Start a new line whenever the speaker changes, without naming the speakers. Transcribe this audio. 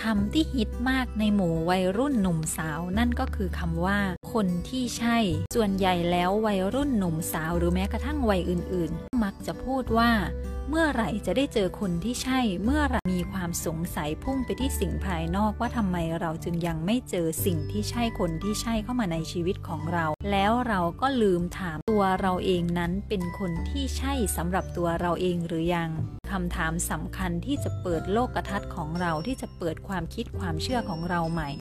คำที่ฮิตมากในหมู่วัยรุ่นหนุ่มสาว นั่นก็คือคำว่า คนที่ใช่ ส่วนใหญ่แล้ววัยรุ่นหนุ่มสาวหรือแม้กระทั่งวัยอื่น ๆ มักจะพูดว่า เมื่อไหร่จะได้เจอคนที่ใช่ เมื่อไรมีความสงสัยพุ่งไปที่สิ่งภายนอกว่าทำไมเราจึงยังไม่เจอสิ่งที่ใช่คนที่ใช่เข้ามาในชีวิตของเรา แล้วเราก็ลืมถามตัวเราเองนั้นเป็นคนที่ใช่สำหรับตัวเราเองหรือยังคำถามสำคัญที่จะเปิดโลกทัศน์ของเราที่จะเปิดความคิดความเชื่อของเราใหม่